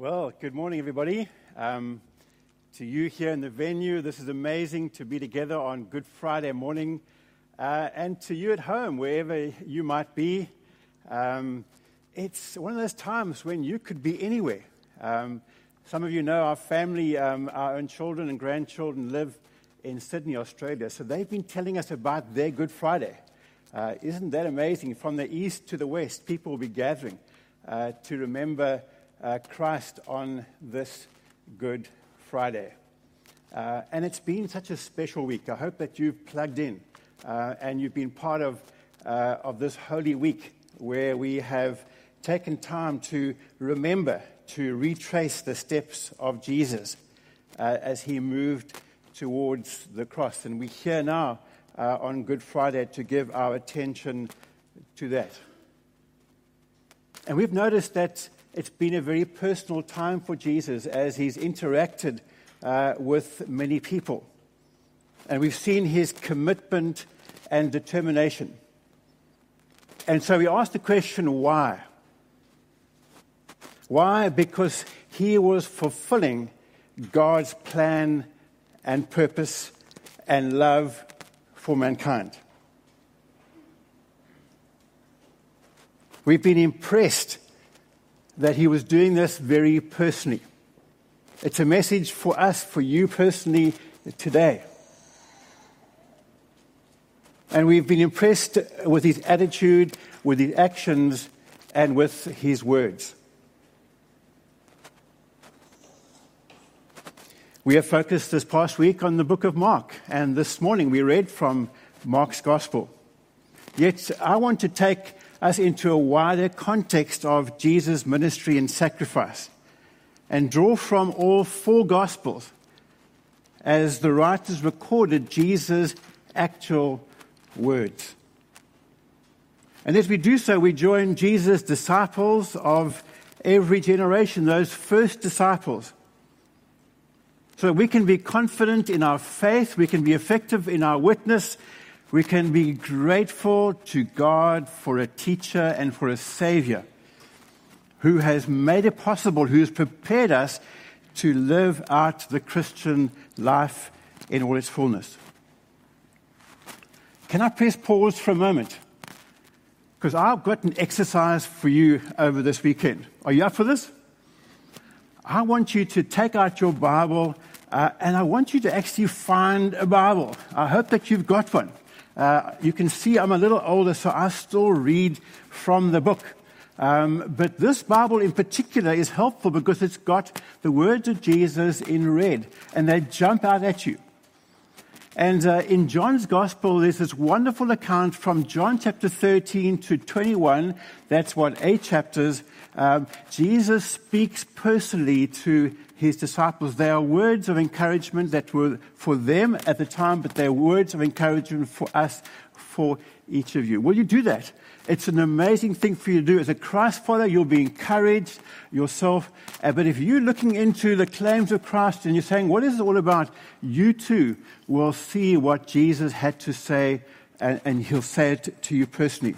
Well, good morning, everybody. Um, to you here in the venue, this is amazing to be together on Good Friday morning. Uh, and to you at home, wherever you might be, um, it's one of those times when you could be anywhere. Um, some of you know our family, um, our own children and grandchildren live in Sydney, Australia. So they've been telling us about their Good Friday. Uh, isn't that amazing? From the east to the west, people will be gathering uh, to remember uh, Christ on this Good Friday. Uh, and it's been such a special week. I hope that you've plugged in uh, and you've been part of, uh, of this Holy Week where we have taken time to remember, to retrace the steps of Jesus uh, as he moved towards the cross. And we're here now uh, on Good Friday to give our attention to that. And we've noticed that it's been a very personal time for Jesus as he's interacted uh, with many people. And we've seen his commitment and determination. And so we ask the question why? Why? Because he was fulfilling God's plan and purpose and love for mankind. We've been impressed that he was doing this very personally. It's a message for us, for you personally today. And we've been impressed with his attitude, with his actions, and with his words. We have focused this past week on the book of Mark, and this morning we read from Mark's Gospel. Yet I want to take us into a wider context of Jesus' ministry and sacrifice and draw from all four Gospels as the writers recorded Jesus' actual words. And as we do so, we join Jesus' disciples of every generation, those first disciples. So that we can be confident in our faith, we can be effective in our witness, we can be grateful to God for a teacher and for a savior who has made it possible, who has prepared us to live out the Christian life in all its fullness. Can I please pause for a moment? Because I've got an exercise for you over this weekend. Are you up for this? I want you to take out your Bible uh, and I want you to actually find a Bible. I hope that you've got one. Uh, you can see I'm a little older, so I still read from the book. Um, but this Bible in particular is helpful because it's got the words of Jesus in red, and they jump out at you. And uh, in John's Gospel, there's this wonderful account from John chapter 13 to 21. That's what, eight chapters. Um, Jesus speaks personally to his disciples. They are words of encouragement that were for them at the time, but they're words of encouragement for us, for each of you. Will you do that? It's an amazing thing for you to do. As a Christ follower, you'll be encouraged yourself. Uh, but if you're looking into the claims of Christ and you're saying, what is it all about? You too will see what Jesus had to say and, and he'll say it to you personally.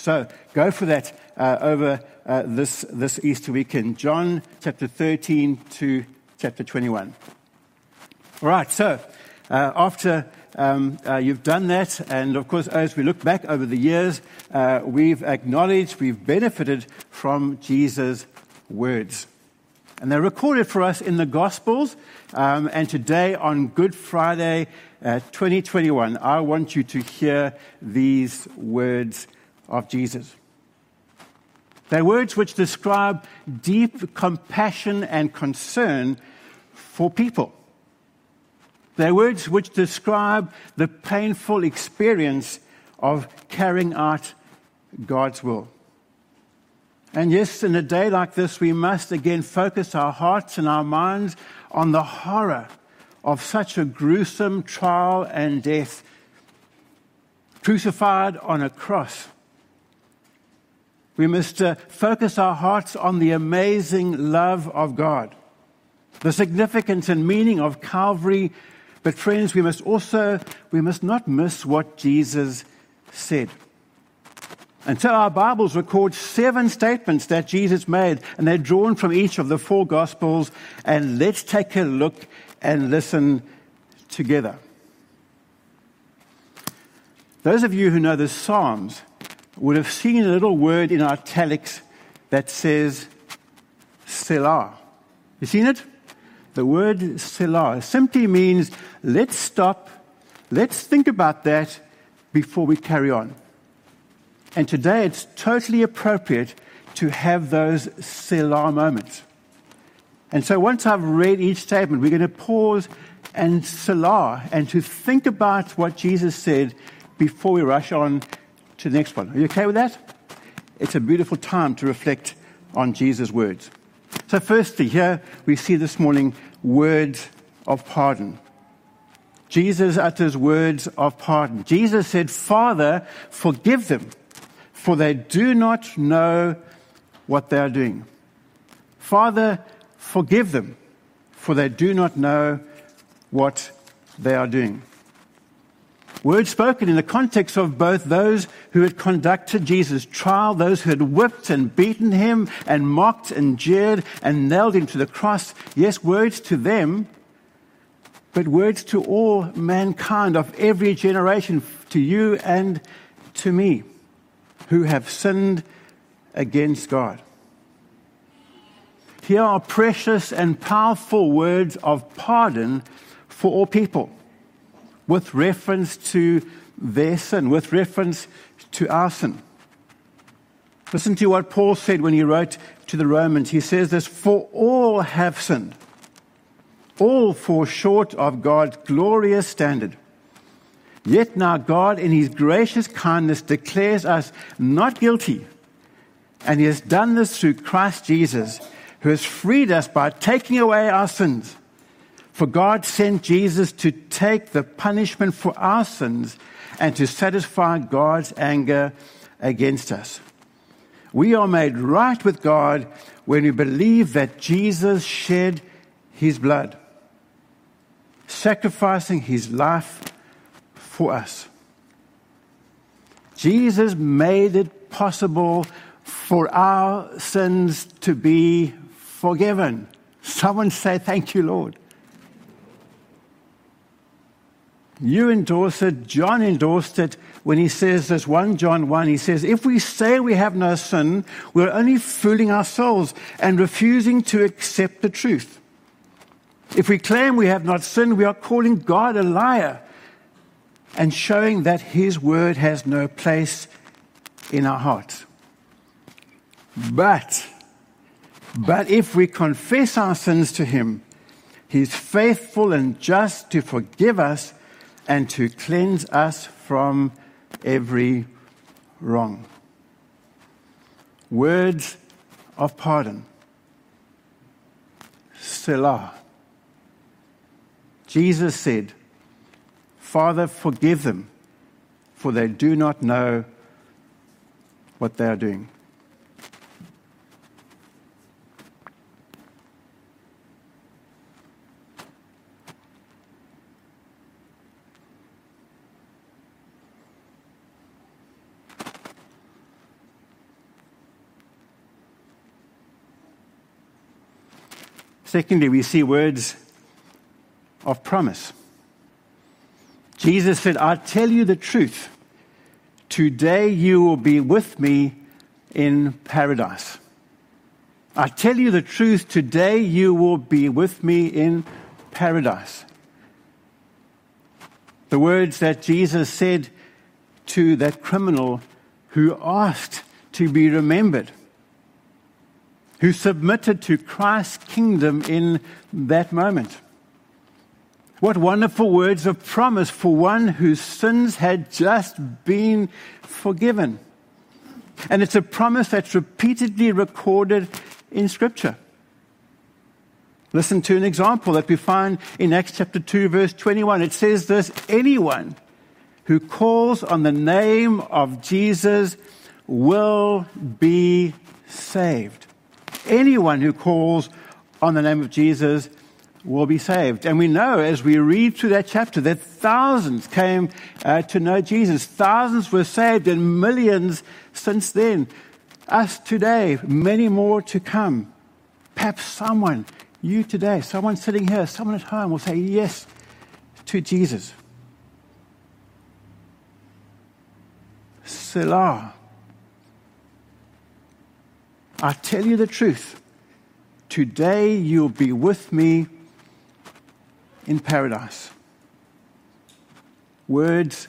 So go for that uh, over uh, this, this Easter weekend. John chapter 13 to chapter 21. All right, so uh, after um, uh, you've done that, and of course, as we look back over the years, uh, we've acknowledged, we've benefited from Jesus' words. And they're recorded for us in the Gospels. Um, and today, on Good Friday uh, 2021, I want you to hear these words of Jesus. They're words which describe deep compassion and concern for people. They're words which describe the painful experience of carrying out God's will. And yes, in a day like this, we must again focus our hearts and our minds on the horror of such a gruesome trial and death, crucified on a cross we must uh, focus our hearts on the amazing love of God, the significance and meaning of Calvary. But friends, we must also, we must not miss what Jesus said. And so our Bibles record seven statements that Jesus made, and they're drawn from each of the four Gospels. And let's take a look and listen together. Those of you who know the Psalms would have seen a little word in italics that says Selah. You seen it? The word Selah simply means let's stop, let's think about that before we carry on. And today it's totally appropriate to have those Selah moments. And so once I've read each statement, we're going to pause and Selah and to think about what Jesus said before we rush on to the next one. Are you okay with that? It's a beautiful time to reflect on Jesus' words. So, firstly, here we see this morning words of pardon. Jesus utters words of pardon. Jesus said, Father, forgive them for they do not know what they are doing. Father, forgive them, for they do not know what they are doing. Words spoken in the context of both those who had conducted Jesus' trial, those who had whipped and beaten him and mocked and jeered and nailed him to the cross. Yes, words to them, but words to all mankind of every generation, to you and to me who have sinned against God. Here are precious and powerful words of pardon for all people with reference to their sin, with reference to our sin. Listen to what Paul said when he wrote to the Romans. He says this For all have sinned, all fall short of God's glorious standard. Yet now God, in his gracious kindness, declares us not guilty. And he has done this through Christ Jesus, who has freed us by taking away our sins. For God sent Jesus to take the punishment for our sins and to satisfy God's anger against us. We are made right with God when we believe that Jesus shed his blood, sacrificing his life for us. Jesus made it possible for our sins to be forgiven. Someone say, Thank you, Lord. You endorse it. John endorsed it when he says this 1 John 1. He says, If we say we have no sin, we're only fooling ourselves and refusing to accept the truth. If we claim we have not sinned, we are calling God a liar and showing that His word has no place in our hearts. But, but if we confess our sins to Him, He's faithful and just to forgive us and to cleanse us from every wrong. Words of pardon. Selah. Jesus said, Father, forgive them, for they do not know what they are doing. Secondly, we see words of promise. Jesus said, I tell you the truth. Today you will be with me in paradise. I tell you the truth. Today you will be with me in paradise. The words that Jesus said to that criminal who asked to be remembered, who submitted to Christ's kingdom in that moment. What wonderful words of promise for one whose sins had just been forgiven. And it's a promise that's repeatedly recorded in Scripture. Listen to an example that we find in Acts chapter 2, verse 21. It says this Anyone who calls on the name of Jesus will be saved. Anyone who calls on the name of Jesus will be saved. And we know as we read through that chapter that thousands came uh, to know Jesus. Thousands were saved and millions since then. Us today, many more to come. Perhaps someone, you today, someone sitting here, someone at home will say yes to Jesus. Selah. I tell you the truth. Today you'll be with me in paradise. Words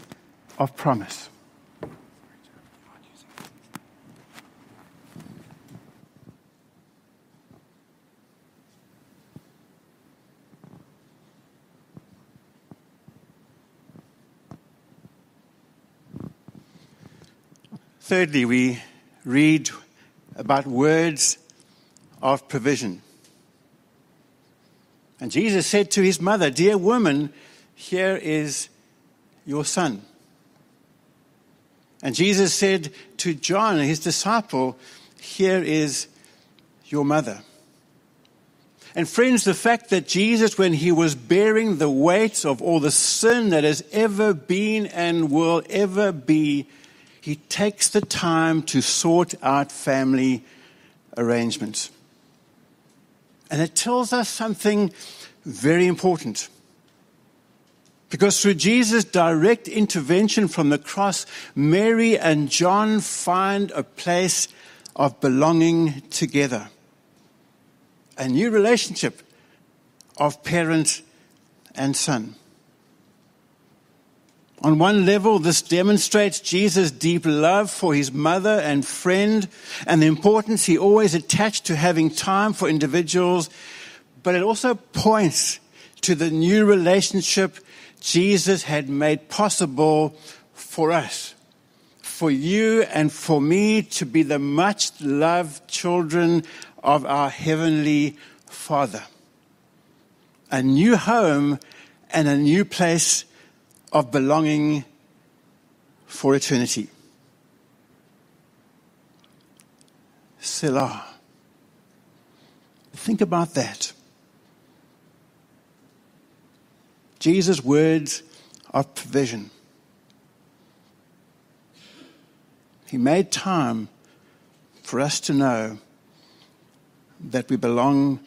of promise. Thirdly, we read about words of provision. And Jesus said to his mother, Dear woman, here is your son. And Jesus said to John, his disciple, Here is your mother. And friends, the fact that Jesus, when he was bearing the weight of all the sin that has ever been and will ever be, he takes the time to sort out family arrangements. And it tells us something very important. Because through Jesus' direct intervention from the cross, Mary and John find a place of belonging together. A new relationship of parent and son. On one level, this demonstrates Jesus' deep love for his mother and friend and the importance he always attached to having time for individuals. But it also points to the new relationship Jesus had made possible for us, for you and for me to be the much loved children of our Heavenly Father. A new home and a new place of belonging for eternity. Selah. Think about that. Jesus' words of provision. He made time for us to know that we belong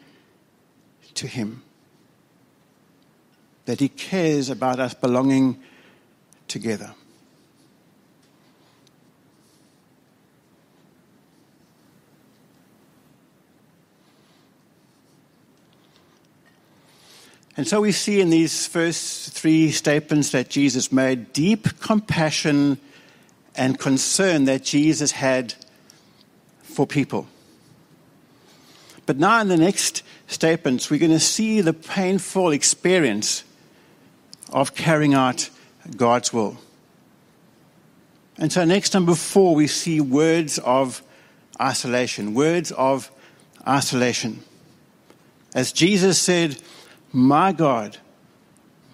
to Him that He cares about us belonging together. And so we see in these first three statements that Jesus made deep compassion and concern that Jesus had for people. But now in the next statements, we're going to see the painful experience of carrying out God's will. And so, next, number four, we see words of isolation. Words of isolation. As Jesus said, My God,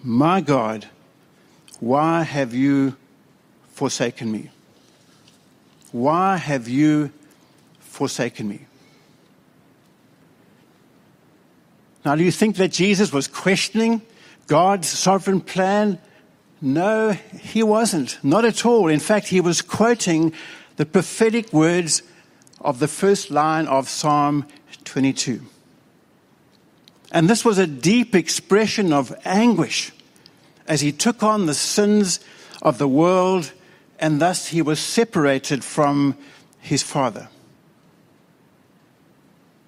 my God, why have you forsaken me? Why have you forsaken me? Now, do you think that Jesus was questioning God's sovereign plan? No, he wasn't. Not at all. In fact, he was quoting the prophetic words of the first line of Psalm 22. And this was a deep expression of anguish as he took on the sins of the world and thus he was separated from his Father.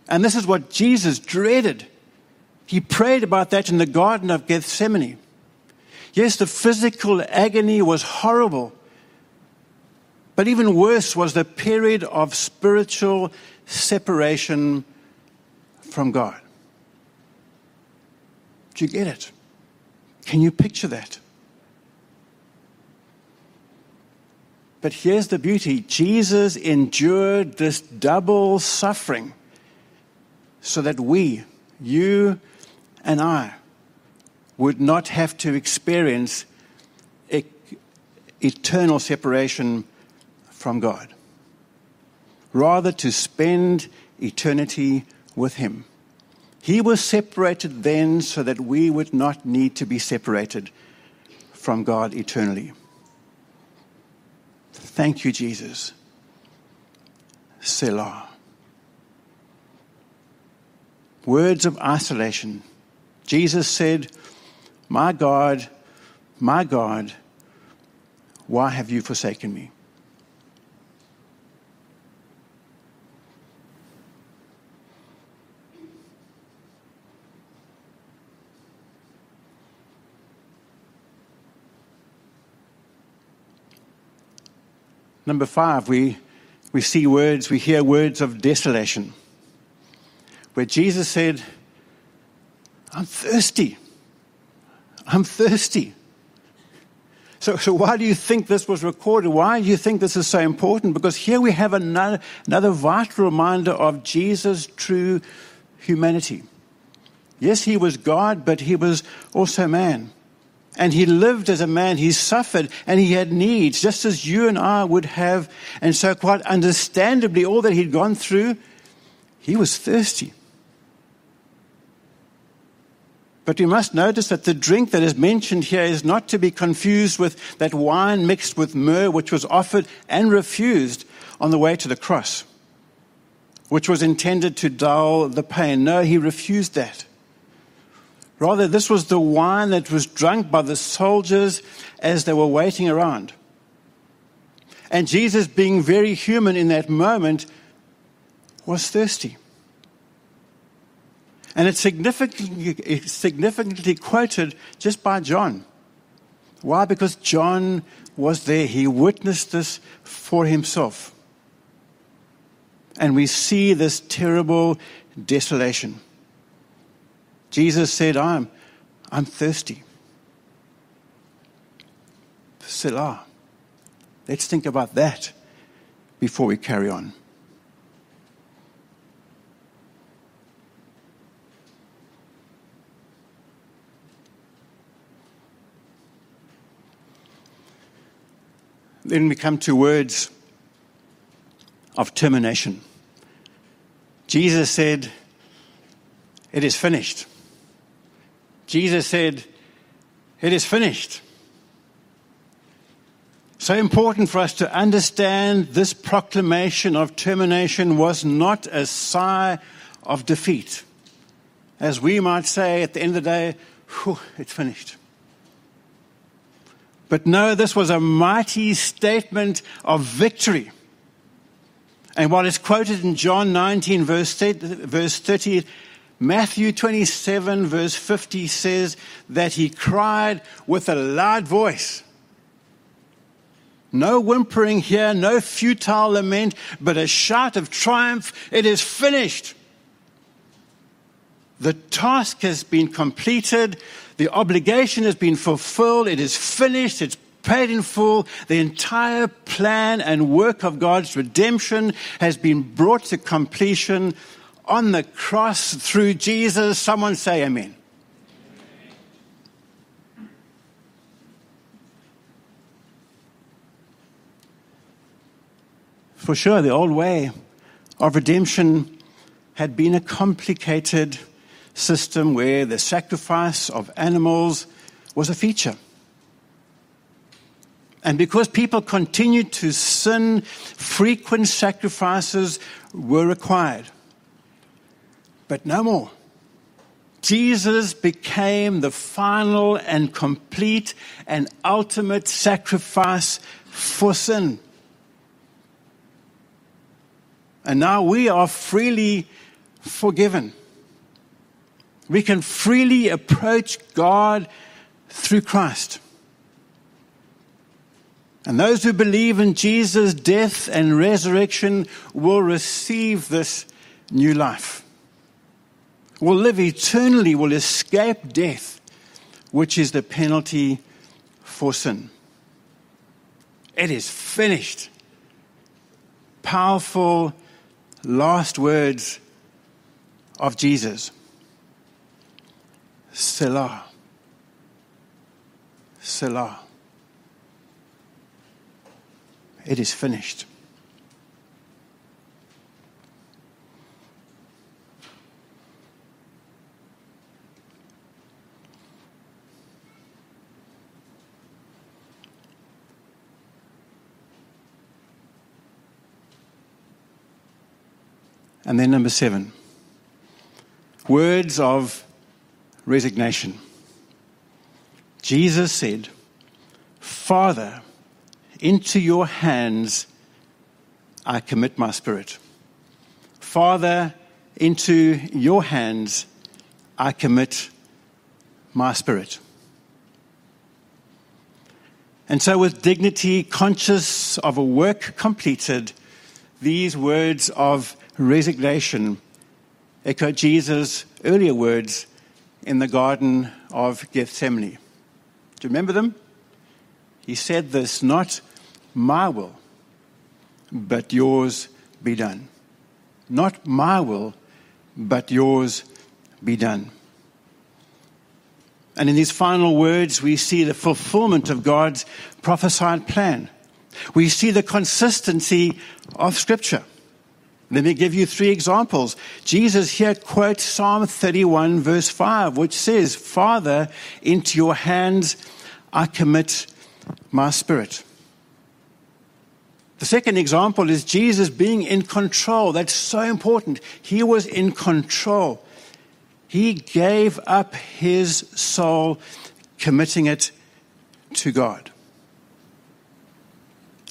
And this is what Jesus dreaded he prayed about that in the Garden of Gethsemane. Yes, the physical agony was horrible, but even worse was the period of spiritual separation from God. Do you get it? Can you picture that? But here's the beauty Jesus endured this double suffering so that we, you and I would not have to experience e- eternal separation from God. Rather, to spend eternity with Him. He was separated then so that we would not need to be separated from God eternally. Thank you, Jesus. Selah. Words of isolation. Jesus said, My God, my God, why have you forsaken me? Number five, we, we see words, we hear words of desolation. Where Jesus said, I'm thirsty. I'm thirsty. So, so why do you think this was recorded? Why do you think this is so important? Because here we have another, another vital reminder of Jesus' true humanity. Yes, he was God, but he was also man. And he lived as a man. He suffered and he had needs, just as you and I would have. And so, quite understandably, all that he'd gone through, he was thirsty. But we must notice that the drink that is mentioned here is not to be confused with that wine mixed with myrrh, which was offered and refused on the way to the cross, which was intended to dull the pain. No, he refused that. Rather, this was the wine that was drunk by the soldiers as they were waiting around. And Jesus, being very human in that moment, was thirsty. And it's significantly, it's significantly quoted just by John. Why? Because John was there. He witnessed this for himself. And we see this terrible desolation. Jesus said, I'm, I'm thirsty. Selah. Let's think about that before we carry on. Then we come to words of termination. Jesus said, It is finished. Jesus said, It is finished. So important for us to understand this proclamation of termination was not a sigh of defeat. As we might say at the end of the day, it's finished. But no, this was a mighty statement of victory. And while it's quoted in John 19, verse 30, Matthew 27, verse 50 says that he cried with a loud voice. No whimpering here, no futile lament, but a shout of triumph. It is finished. The task has been completed. The obligation has been fulfilled. It is finished. It's paid in full. The entire plan and work of God's redemption has been brought to completion on the cross through Jesus. Someone say amen. For sure, the old way of redemption had been a complicated system where the sacrifice of animals was a feature. And because people continued to sin, frequent sacrifices were required but no more. Jesus became the final and complete and ultimate sacrifice for sin. And now we are freely forgiven. We can freely approach God through Christ. And those who believe in Jesus' death and resurrection will receive this new life will live eternally, will escape death, which is the penalty for sin. It is finished. Powerful last words of Jesus. Selah. Selah. It is finished. And then number seven words of resignation. Jesus said, Father, into your hands I commit my spirit. Father, into your hands I commit my spirit. And so, with dignity, conscious of a work completed, these words of resignation echo Jesus' earlier words in the Garden of Gethsemane. Do you remember them? He said this, not my will, but yours be done. Not my will, but yours be done. And in these final words, we see the fulfillment of God's prophesied plan. We see the consistency of Scripture. Let me give you three examples. Jesus here quotes Psalm 31, verse 5, which says, Father, into your hands I commit my spirit. The second example is Jesus being in control. That's so important. He was in control. He gave up his soul, committing it to God.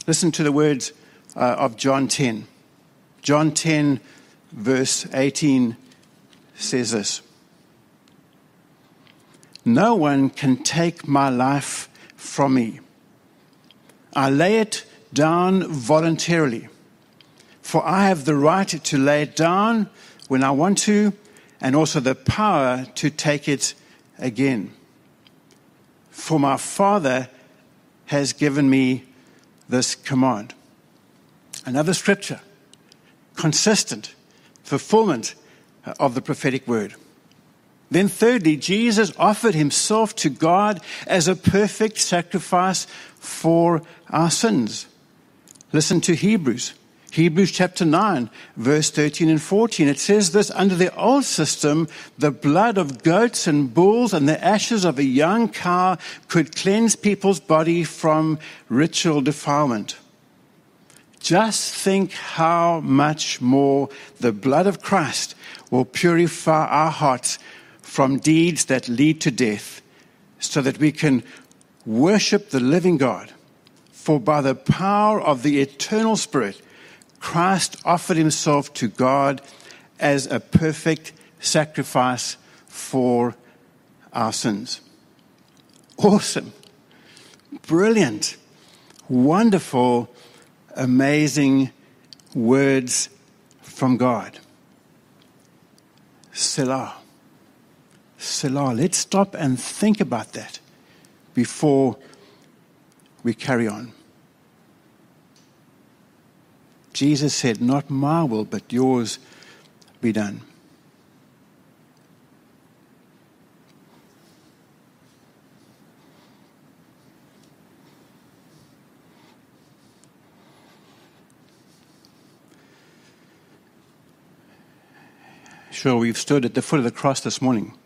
Listen to the words uh, of John 10. John 10, verse 18 says this No one can take my life from me. I lay it down voluntarily, for I have the right to lay it down when I want to and also the power to take it again. For my Father has given me this command. Another scripture, consistent fulfillment of the prophetic word. Then, thirdly, Jesus offered himself to God as a perfect sacrifice for our sins. Listen to Hebrews Hebrews chapter 9, verse 13 and 14. It says this under the old system, the blood of goats and bulls and the ashes of a young cow could cleanse people's body from ritual defilement. Just think how much more the blood of Christ will purify our hearts from deeds that lead to death so that we can worship the living God. For by the power of the eternal Spirit, Christ offered himself to God as a perfect sacrifice for our sins. Awesome, brilliant, wonderful, amazing words from God. Selah. Selah. Let's stop and think about that before we carry on. Jesus said, Not my will, but yours be done. Sure, we've stood at the foot of the cross this morning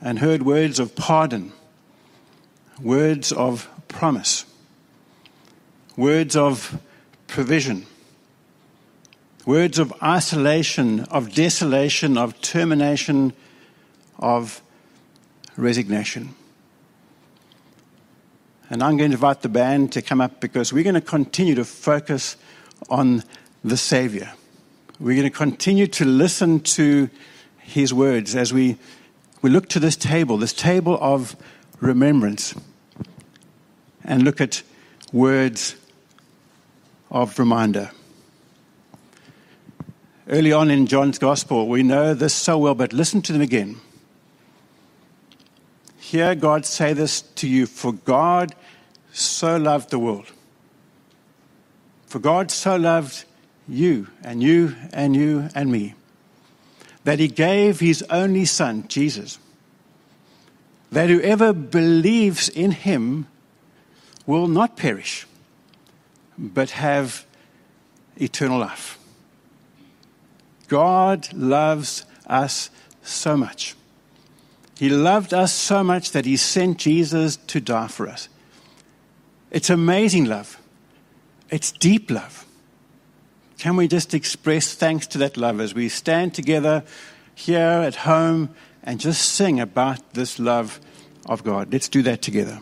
and heard words of pardon, words of promise words of provision, words of isolation, of desolation, of termination, of resignation. And I'm going to invite the band to come up because we're going to continue to focus on the Savior. We're going to continue to listen to His words as we, we look to this table, this table of remembrance, and look at words of reminder. Early on in John's Gospel, we know this so well, but listen to them again. Hear God say this to you For God so loved the world. For God so loved you and you and you and me that he gave his only Son, Jesus, that whoever believes in him will not perish but have eternal life. God loves us so much. He loved us so much that He sent Jesus to die for us. It's amazing love. It's deep love. Can we just express thanks to that love as we stand together here at home and just sing about this love of God? Let's do that together.